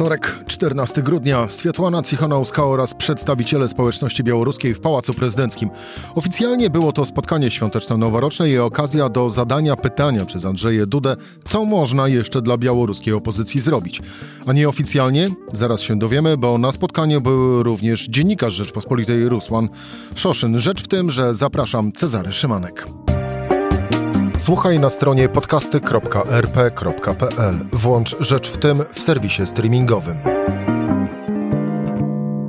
Wtorek, 14 grudnia, Światłana Cichanowska oraz przedstawiciele społeczności białoruskiej w Pałacu Prezydenckim. Oficjalnie było to spotkanie świąteczno-noworoczne i okazja do zadania pytania przez Andrzeję Dudę, co można jeszcze dla białoruskiej opozycji zrobić. A nieoficjalnie? Zaraz się dowiemy, bo na spotkaniu był również dziennikarz Rzeczpospolitej Rusłan Szoszyn. Rzecz w tym, że zapraszam Cezary Szymanek. Słuchaj na stronie podcasty.rp.pl. Włącz Rzecz w tym w serwisie streamingowym.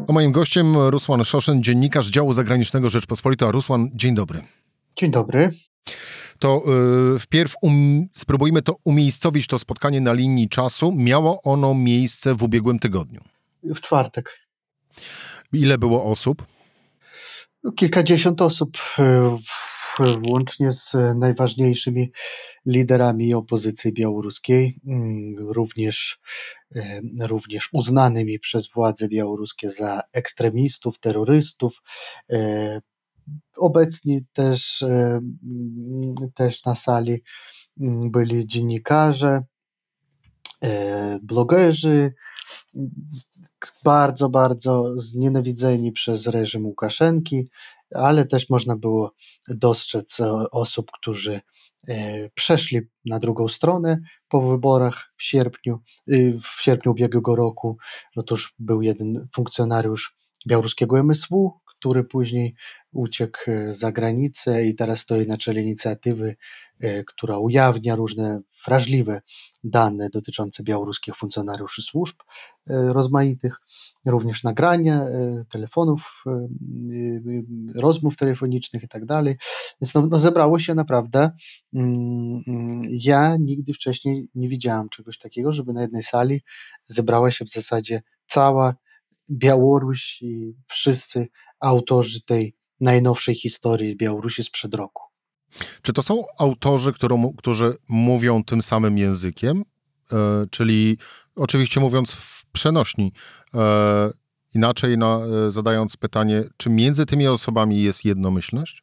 A moim gościem Rusłan Szoszyn, dziennikarz działu zagranicznego Rzeczpospolita. Rusłan, dzień dobry. Dzień dobry. To yy, wpierw um, spróbujmy to umiejscowić to spotkanie na linii czasu. Miało ono miejsce w ubiegłym tygodniu. W czwartek. Ile było osób? Kilkadziesiąt osób. Yy, łącznie z najważniejszymi liderami opozycji białoruskiej, mm, również, e, również uznanymi przez władze białoruskie za ekstremistów, terrorystów. E, obecni też, e, też na sali mm, byli dziennikarze, blogerzy, bardzo, bardzo znienawidzeni przez reżim Łukaszenki, ale też można było dostrzec e, osób, którzy e, przeszli na drugą stronę po wyborach w sierpniu, y, w sierpniu ubiegłego roku. Otóż był jeden funkcjonariusz białoruskiego MSW, który później uciekł e, za granicę i teraz stoi na czele inicjatywy, która ujawnia różne wrażliwe dane dotyczące białoruskich funkcjonariuszy służb e, rozmaitych, również nagrania e, telefonów, e, rozmów telefonicznych i tak. Więc no, no zebrało się naprawdę. Mm, mm, ja nigdy wcześniej nie widziałam czegoś takiego, żeby na jednej sali zebrała się w zasadzie cała Białoruś i wszyscy autorzy tej najnowszej historii Białorusi sprzed roku. Czy to są autorzy, którą, którzy mówią tym samym językiem? E, czyli oczywiście mówiąc w przenośni, e, inaczej na, e, zadając pytanie, czy między tymi osobami jest jednomyślność?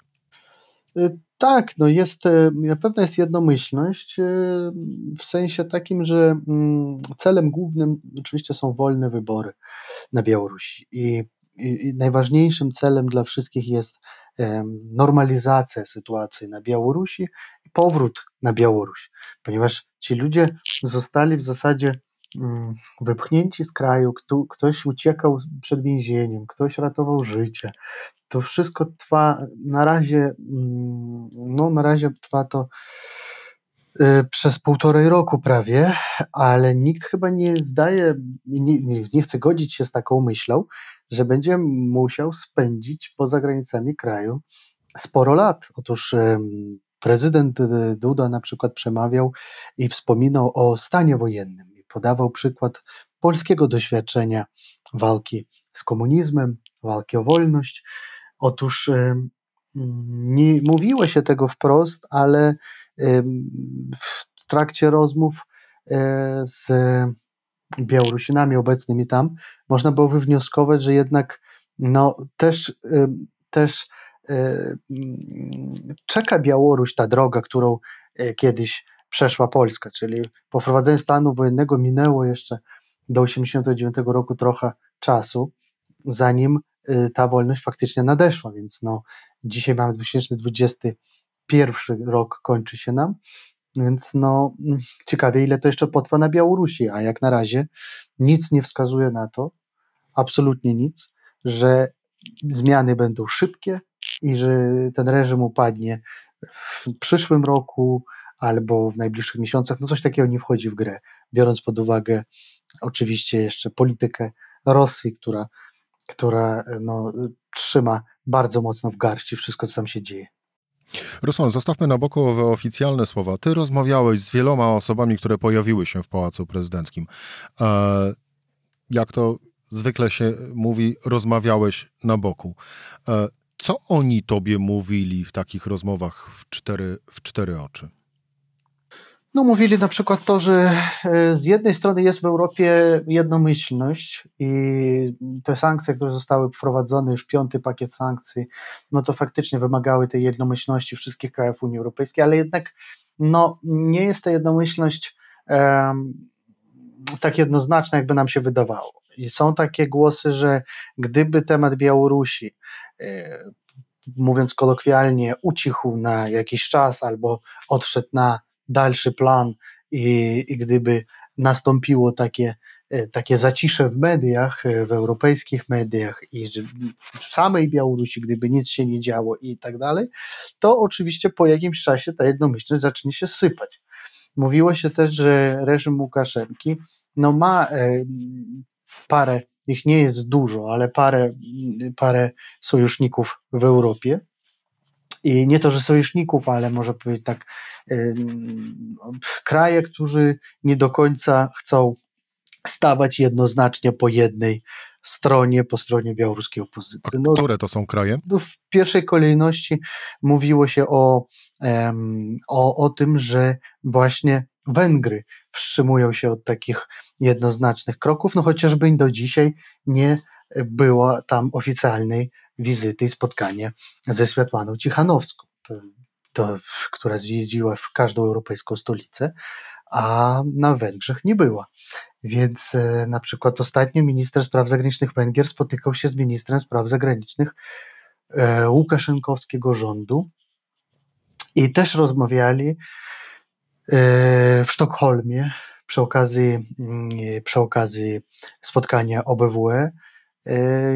E, tak, no jest, e, na pewno jest jednomyślność w sensie takim, że mm, celem głównym oczywiście są wolne wybory na Białorusi i, i, i najważniejszym celem dla wszystkich jest normalizacja sytuacji na Białorusi i powrót na Białoruś, ponieważ ci ludzie zostali w zasadzie wypchnięci z kraju, ktoś uciekał przed więzieniem, ktoś ratował życie. To wszystko trwa na razie, mm, no na razie trwa to y, przez półtorej roku prawie, ale nikt chyba nie zdaje, nie, nie, nie chce godzić się z taką myślą, że będzie musiał spędzić poza granicami kraju sporo lat. Otóż prezydent e, Duda na przykład przemawiał i wspominał o stanie wojennym podawał przykład polskiego doświadczenia walki z komunizmem, walki o wolność. Otóż nie mówiło się tego wprost, ale w trakcie rozmów e, z Białorusinami obecnymi tam, można było wywnioskować, że jednak no, też, też czeka Białoruś ta droga, którą e, kiedyś przeszła Polska, czyli po wprowadzeniu stanu wojennego minęło jeszcze do 1989 roku trochę czasu, zanim e, ta wolność faktycznie nadeszła, więc no, dzisiaj mamy 2021 rok, kończy się nam, więc no, ciekawie, ile to jeszcze potrwa na Białorusi, a jak na razie nic nie wskazuje na to, absolutnie nic, że zmiany będą szybkie i że ten reżim upadnie w przyszłym roku albo w najbliższych miesiącach. No coś takiego nie wchodzi w grę, biorąc pod uwagę oczywiście jeszcze politykę Rosji, która, która no, trzyma bardzo mocno w garści wszystko, co tam się dzieje. Rusłan, zostawmy na boku owe oficjalne słowa. Ty rozmawiałeś z wieloma osobami, które pojawiły się w Pałacu Prezydenckim. E, jak to zwykle się mówi, rozmawiałeś na boku. E, co oni tobie mówili w takich rozmowach w cztery, w cztery oczy? No, mówili na przykład to, że e, z jednej strony jest w Europie jednomyślność i te sankcje, które zostały wprowadzone, już piąty pakiet sankcji, no to faktycznie wymagały tej jednomyślności wszystkich krajów Unii Europejskiej, ale jednak no, nie jest ta jednomyślność um, tak jednoznaczna, jakby nam się wydawało. I są takie głosy, że gdyby temat Białorusi e, mówiąc kolokwialnie, ucichł na jakiś czas albo odszedł na dalszy plan i, i gdyby nastąpiło takie, e, takie zacisze w mediach, e, w europejskich mediach i w samej Białorusi, gdyby nic się nie działo i tak dalej, to oczywiście po jakimś czasie ta jednomyślność zacznie się sypać. Mówiło się też, że reżim Łukaszenki no ma e, parę, ich nie jest dużo, ale parę, parę sojuszników w Europie, i nie to, że sojuszników, ale może powiedzieć tak, kraje, którzy nie do końca chcą stawać jednoznacznie po jednej stronie, po stronie białoruskiej opozycji. No, które to są kraje? No, w pierwszej kolejności mówiło się o, o, o tym, że właśnie Węgry wstrzymują się od takich jednoznacznych kroków, no chociażby do dzisiaj nie było tam oficjalnej wizyty i spotkanie ze Światłaną Cichanowską, to, to, która zjeździła w każdą europejską stolicę, a na Węgrzech nie była. Więc e, na przykład ostatnio minister spraw zagranicznych Węgier spotykał się z ministrem spraw zagranicznych e, Łukaszenkowskiego rządu i też rozmawiali e, w Sztokholmie przy okazji, mm, przy okazji spotkania OBWE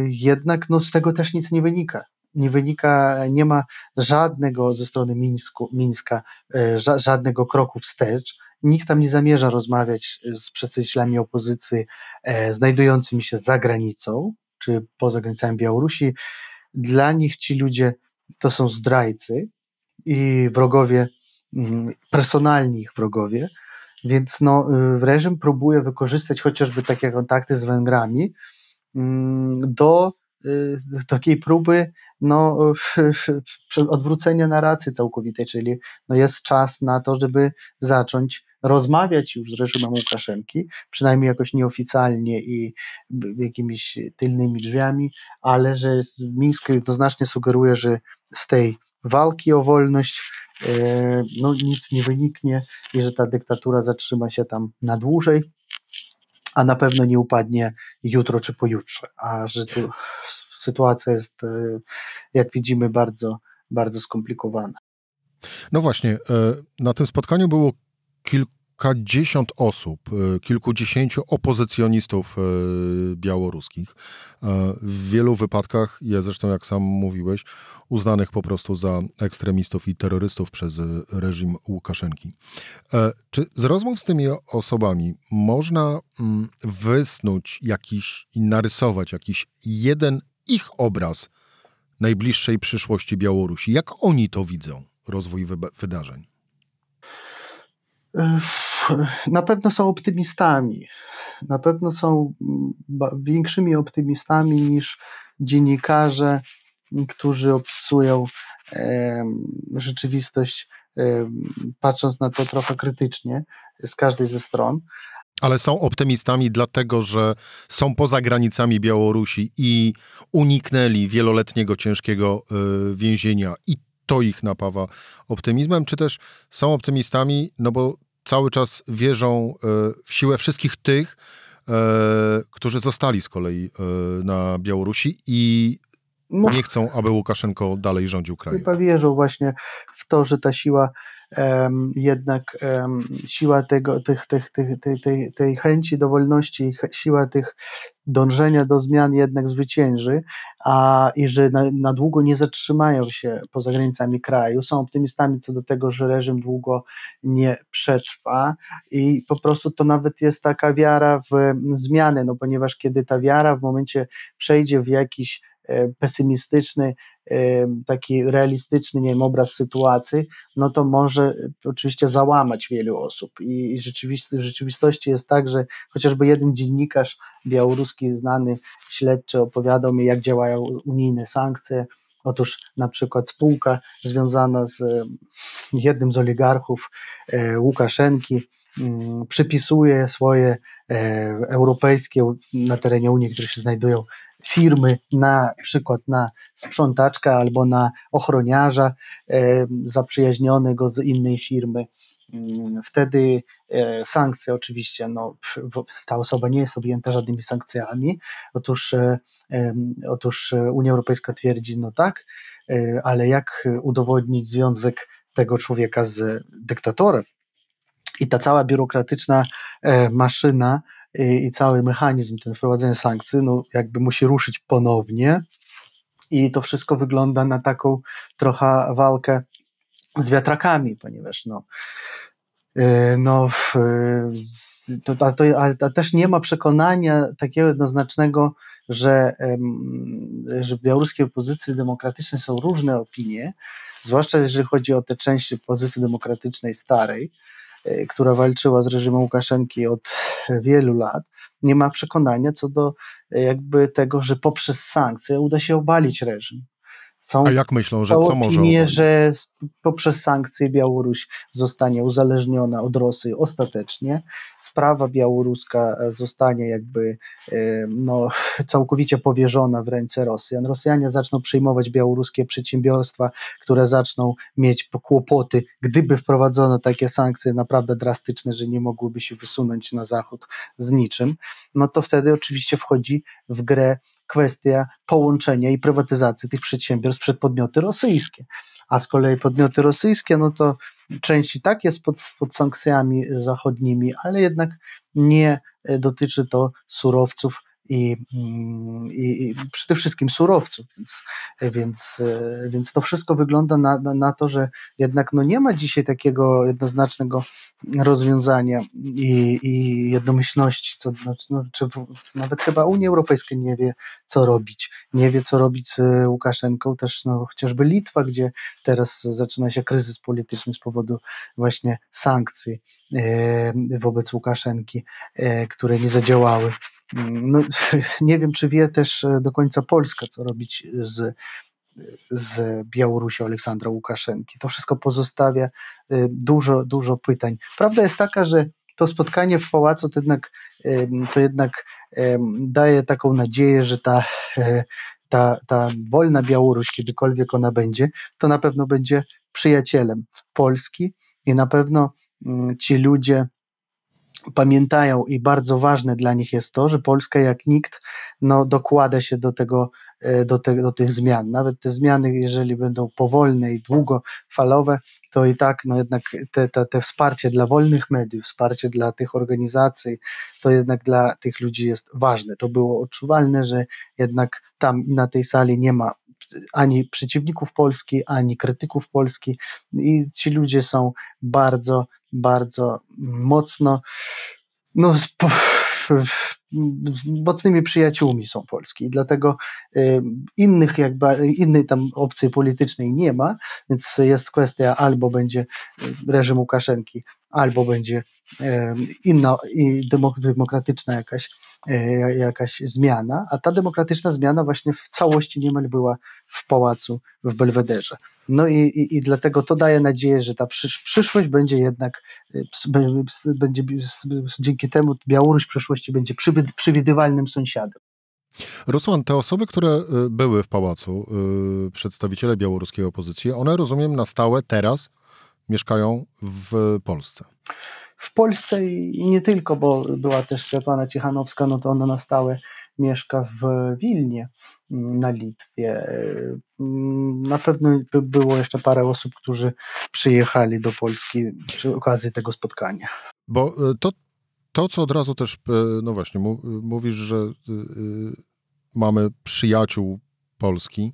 jednak no, z tego też nic nie wynika. Nie wynika, nie ma żadnego ze strony Mińsku, Mińska, e, żadnego kroku wstecz. Nikt tam nie zamierza rozmawiać z przedstawicielami opozycji e, znajdującymi się za granicą, czy poza granicami Białorusi. Dla nich ci ludzie to są zdrajcy i wrogowie, mm, personalni ich wrogowie, więc no, reżim próbuje wykorzystać chociażby takie kontakty z Węgrami, do y, takiej próby no, odwrócenia narracji całkowitej, czyli no jest czas na to, żeby zacząć rozmawiać już z reżimem Łukaszenki, przynajmniej jakoś nieoficjalnie i jakimiś tylnymi drzwiami, ale że Mińsk jednoznacznie sugeruje, że z tej walki o wolność e, no, nic nie wyniknie i że ta dyktatura zatrzyma się tam na dłużej a na pewno nie upadnie jutro czy pojutrze, a że tu sytuacja jest, e, jak widzimy, bardzo, bardzo skomplikowana. No właśnie, e, na tym spotkaniu było kilku kilkadziesiąt osób, e, kilkudziesięciu opozycjonistów e, białoruskich. E, w wielu wypadkach, ja zresztą jak sam mówiłeś, uznanych po prostu za ekstremistów i terrorystów przez reżim Łukaszenki. Czy z rozmów z tymi osobami można mm, wysnuć jakiś i narysować jakiś jeden ich obraz najbliższej przyszłości Białorusi? Jak oni to widzą, rozwój wydarzeń? Na pewno są optymistami. Na pewno są większymi optymistami niż dziennikarze, którzy opisują rzeczywistość, patrząc na to trochę krytycznie z każdej ze stron. Ale są optymistami dlatego, że są poza granicami Białorusi i uniknęli wieloletniego ciężkiego e, więzienia i to ich napawa optymizmem, czy też są optymistami, no bo cały czas wierzą e, w siłę wszystkich tych, e, którzy zostali z kolei e, na Białorusi i nie chcą, aby Łukaszenko dalej rządził krajem. Chyba wierzą właśnie w to, że ta siła jednak siła tego, tych, tych, tych, tej, tej, tej chęci do wolności, siła tych dążenia do zmian jednak zwycięży, a i że na, na długo nie zatrzymają się poza granicami kraju. Są optymistami co do tego, że reżim długo nie przetrwa i po prostu to nawet jest taka wiara w zmiany, no ponieważ kiedy ta wiara w momencie przejdzie w jakiś e, pesymistyczny taki realistyczny nie wiem, obraz sytuacji, no to może oczywiście załamać wielu osób. I, w rzeczywistości jest tak, że chociażby jeden dziennikarz białoruski, znany śledczy, opowiadał mi, jak działają unijne sankcje, Otóż na przykład spółka związana z jednym z oligarchów Łukaszenki mm, przypisuje swoje europejskie na terenie Unii, które się znajdują firmy na przykład na sprzątaczka albo na ochroniarza zaprzyjaźnionego z innej firmy. Mm, wtedy e, sankcje oczywiście, no, ta osoba nie jest objęta żadnymi sankcjami. Otóż, e, otóż Unia Europejska twierdzi, no tak, e, ale jak udowodnić związek tego człowieka z dyktatorem? I ta cała biurokratyczna maszyna i cały mechanizm ten wprowadzenia sankcji, no jakby musi ruszyć ponownie. I to wszystko wygląda na taką trochę walkę z wiatrakami, ponieważ no, e, no to, to, ale też nie ma przekonania takiego jednoznacznego, że, że w białoruskiej opozycji demokratycznej są różne opinie, zwłaszcza jeżeli chodzi o te części opozycji demokratycznej starej, która walczyła z reżimem Łukaszenki od wielu lat, nie ma przekonania co do e, jakby tego, że poprzez sankcje uda się obalić reżim. Są, A jak myślą, że co może opinie, że poprzez sankcje Białoruś zostanie uzależniona od Rosji ostatecznie. Sprawa białoruska zostanie jakby e, no, całkowicie powierzona w ręce Rosjan. Rosjanie zaczną przyjmować białoruskie przedsiębiorstwa, które zaczną mieć kłopoty, gdyby wprowadzono takie sankcje naprawdę drastyczne, że nie mogłyby się wysunąć na zachód z niczym, no to wtedy oczywiście wchodzi w grę kwestia połączenia i prywatyzacji tych przedsiębiorstw przed podmioty rosyjskie. A z kolei podmioty rosyjskie, no to część i tak jest pod, pod sankcjami zachodnimi, ale jednak nie dotyczy to surowców i, mm, i, i przede wszystkim surowców, więc, więc, więc to wszystko wygląda na, na, na, to, że jednak no nie ma dzisiaj takiego jednoznacznego rozwiązania i, i jednomyślności, co, no, czy w, nawet chyba Unia Europejska nie wie, co robić, nie wie, co robić z Łukaszenką, też no, chociażby Litwa, gdzie teraz zaczyna się kryzys polityczny z powodu właśnie sankcji e, wobec Łukaszenki, e, które nie zadziałały. No, nie wiem, czy wie też e, do końca Polska, co robić z, z Białorusią Aleksandra Łukaszenki. To wszystko pozostawia e, dużo, dużo pytań. Prawda jest taka, że to spotkanie w pałacu to jednak, to jednak daje taką nadzieję, że ta, e, ta, ta wolna Białoruś, kiedykolwiek ona będzie, to na pewno będzie przyjacielem Polski i na pewno mm, ci ludzie, pamiętają i bardzo ważne dla nich jest to, że Polska jak nikt no, dokłada się do tego, e, do, te, do tych zmian. Nawet te zmiany, jeżeli będą powolne i długofalowe, to i tak no jednak te, te, te wsparcie dla wolnych mediów, wsparcie dla tych organizacji, to jednak dla tych ludzi jest ważne. To było odczuwalne, że jednak tam na tej sali nie ma ani przeciwników Polski, ani krytyków Polski i ci ludzie są bardzo, bardzo mocno no, mocnymi przyjaciółmi są Polski. I dlatego y, innych jakby, innej tam opcji politycznej nie ma, więc jest kwestia albo będzie reżim Łukaszenki, albo będzie inna i demokratyczna jakaś, e, jakaś zmiana, a ta demokratyczna zmiana właśnie w całości niemal była w pałacu w Belwederze. No i, i, i dlatego to daje nadzieję, że ta przysz, przyszłość będzie jednak, e, będzie, dzięki temu Białoruś w przyszłości będzie przewidywalnym sąsiadem. Rusłan, te osoby, które e, były w pałacu, przedstawiciele białoruskiej opozycji, one rozumiem na stałe teraz mieszkają w Polsce. W Polsce i nie tylko, bo była też Stefana Cichanowska, no to ona na stałe mieszka w Wilnie mm, na Litwie. Mm, na pewno by było jeszcze parę osób, którzy przyjechali do Polski przy okazji tego spotkania. Bo e, to, to co od razu też, e, no właśnie, mówisz, że e, mamy przyjaciół Polski.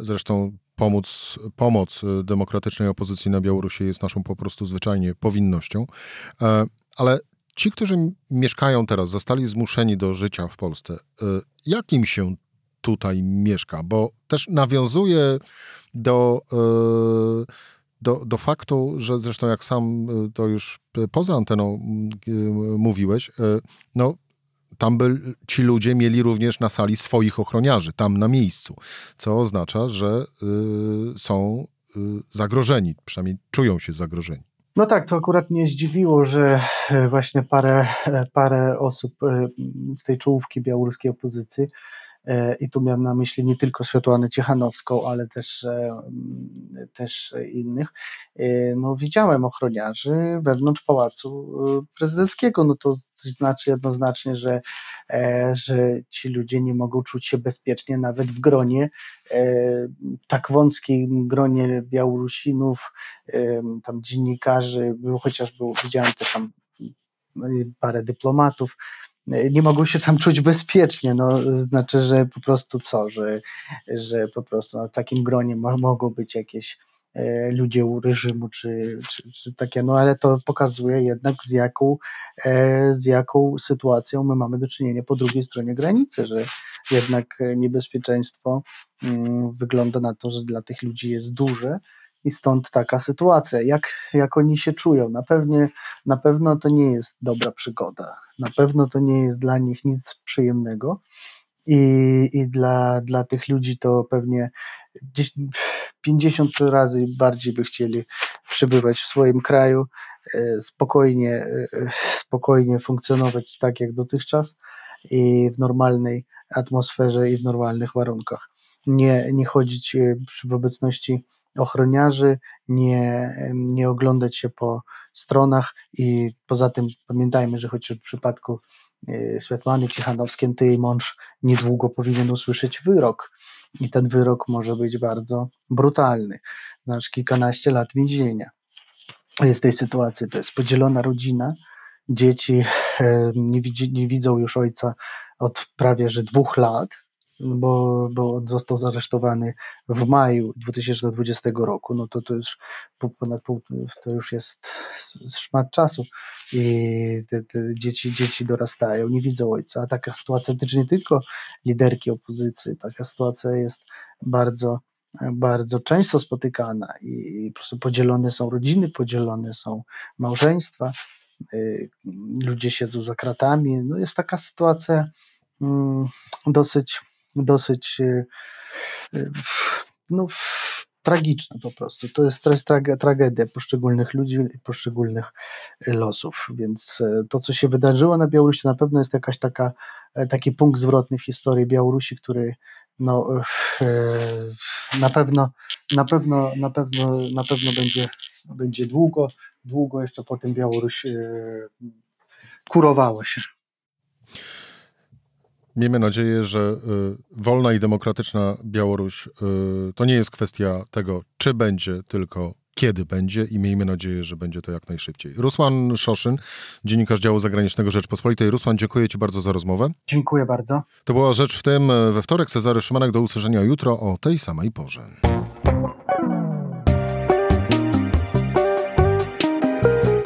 Zresztą pomóc, pomoc y, demokratycznej opozycji na Białorusi jest naszą po prostu zwyczajnie powinnością. E, ale ci, którzy mieszkają teraz, zostali zmuszeni do życia w Polsce, y, jak im się tutaj mieszka? Bo też nawiązuje do, y, do, do faktu, że zresztą jak sam to już poza anteną mówiłeś, no tam by ci ludzie mieli również na sali swoich ochroniarzy, tam na miejscu, co oznacza, że y, są y, zagrożeni, przynajmniej czują się zagrożeni. No tak, to akurat mnie zdziwiło, że e, właśnie parę, e, parę osób e, z tej czołówki białoruskiej opozycji I tu miałem na myśli nie tylko Światłanę Ciechanowską, ale też, e, też innych. E, no, widziałem ochroniarzy wewnątrz pałacu prezydenckiego. No to znaczy jednoznacznie, że, że ci ludzie nie mogą czuć się bezpiecznie nawet w gronie, tak wąskim gronie Białorusinów, tam dziennikarzy, chociaż był, widziałem też tam parę dyplomatów, nie mogą się tam czuć bezpiecznie. No, znaczy, że po prostu co, że, że po prostu no, w takim gronie mogą być jakieś e, ludzie u reżimu, czy, czy, czy, takie, no ale to pokazuje jednak z jaką, e, z jaką sytuacją my mamy do czynienia po drugiej stronie granicy, że jednak niebezpieczeństwo mm, wygląda na to, że dla tych ludzi jest duże i stąd taka sytuacja. Jak, jak oni się czują? Na, pewnie, na pewno to nie jest dobra przygoda. Na pewno to nie jest dla nich nic przyjemnego. I, i dla, dla tych ludzi to pewnie 50 razy bardziej by chcieli przebywać w swoim kraju, e, spokojnie, e, spokojnie funkcjonować tak jak dotychczas i w normalnej atmosferze i w normalnych warunkach. Nie, nie chodzić e, w obecności ochroniarzy, nie, nie oglądać się po stronach i poza tym pamiętajmy, że choć w przypadku e, Światłany Cichanowskiej, to jej mąż niedługo powinien usłyszeć wyrok. I ten wyrok może być bardzo brutalny, znaczy kilkanaście lat więzienia. W tej sytuacji, to jest podzielona rodzina, dzieci e, nie, widzi, nie widzą już ojca od prawie że dwóch lat, bo, bo został zaresztowany w maju 2020 roku, no to to już ponad pół, to już jest szmat czasu i te, te dzieci, dzieci dorastają, nie widzą ojca. A taka sytuacja dotyczy nie tylko liderki opozycji, taka sytuacja jest bardzo bardzo często spotykana i po prostu podzielone są rodziny, podzielone są małżeństwa, y, ludzie siedzą za kratami. No jest taka sytuacja mm, dosyć dosyć e, e, no, tragiczna po prostu. To jest, to tragedia poszczególnych ludzi i poszczególnych e, losów. Więc to, co się wydarzyło na Białorusi, na pewno jest jakaś taka, taki punkt zwrotny w historii Białorusi, który no, na pewno, na pewno, na pewno, na pewno będzie, będzie długo, długo jeszcze po tym Białoruś kurowała się. Miejmy nadzieję, że y, wolna i demokratyczna Białoruś y, to nie jest kwestia tego, czy będzie, tylko kiedy będzie i miejmy nadzieję, że będzie to jak najszybciej. Rusłan Szoszyn, dziennikarz działu zagranicznego Rzeczpospolitej. Rusłan, dziękuję Ci bardzo za rozmowę. Dziękuję bardzo. To była Rzecz w tym we wtorek. Cezary Szymanek do usłyszenia jutro o tej samej porze.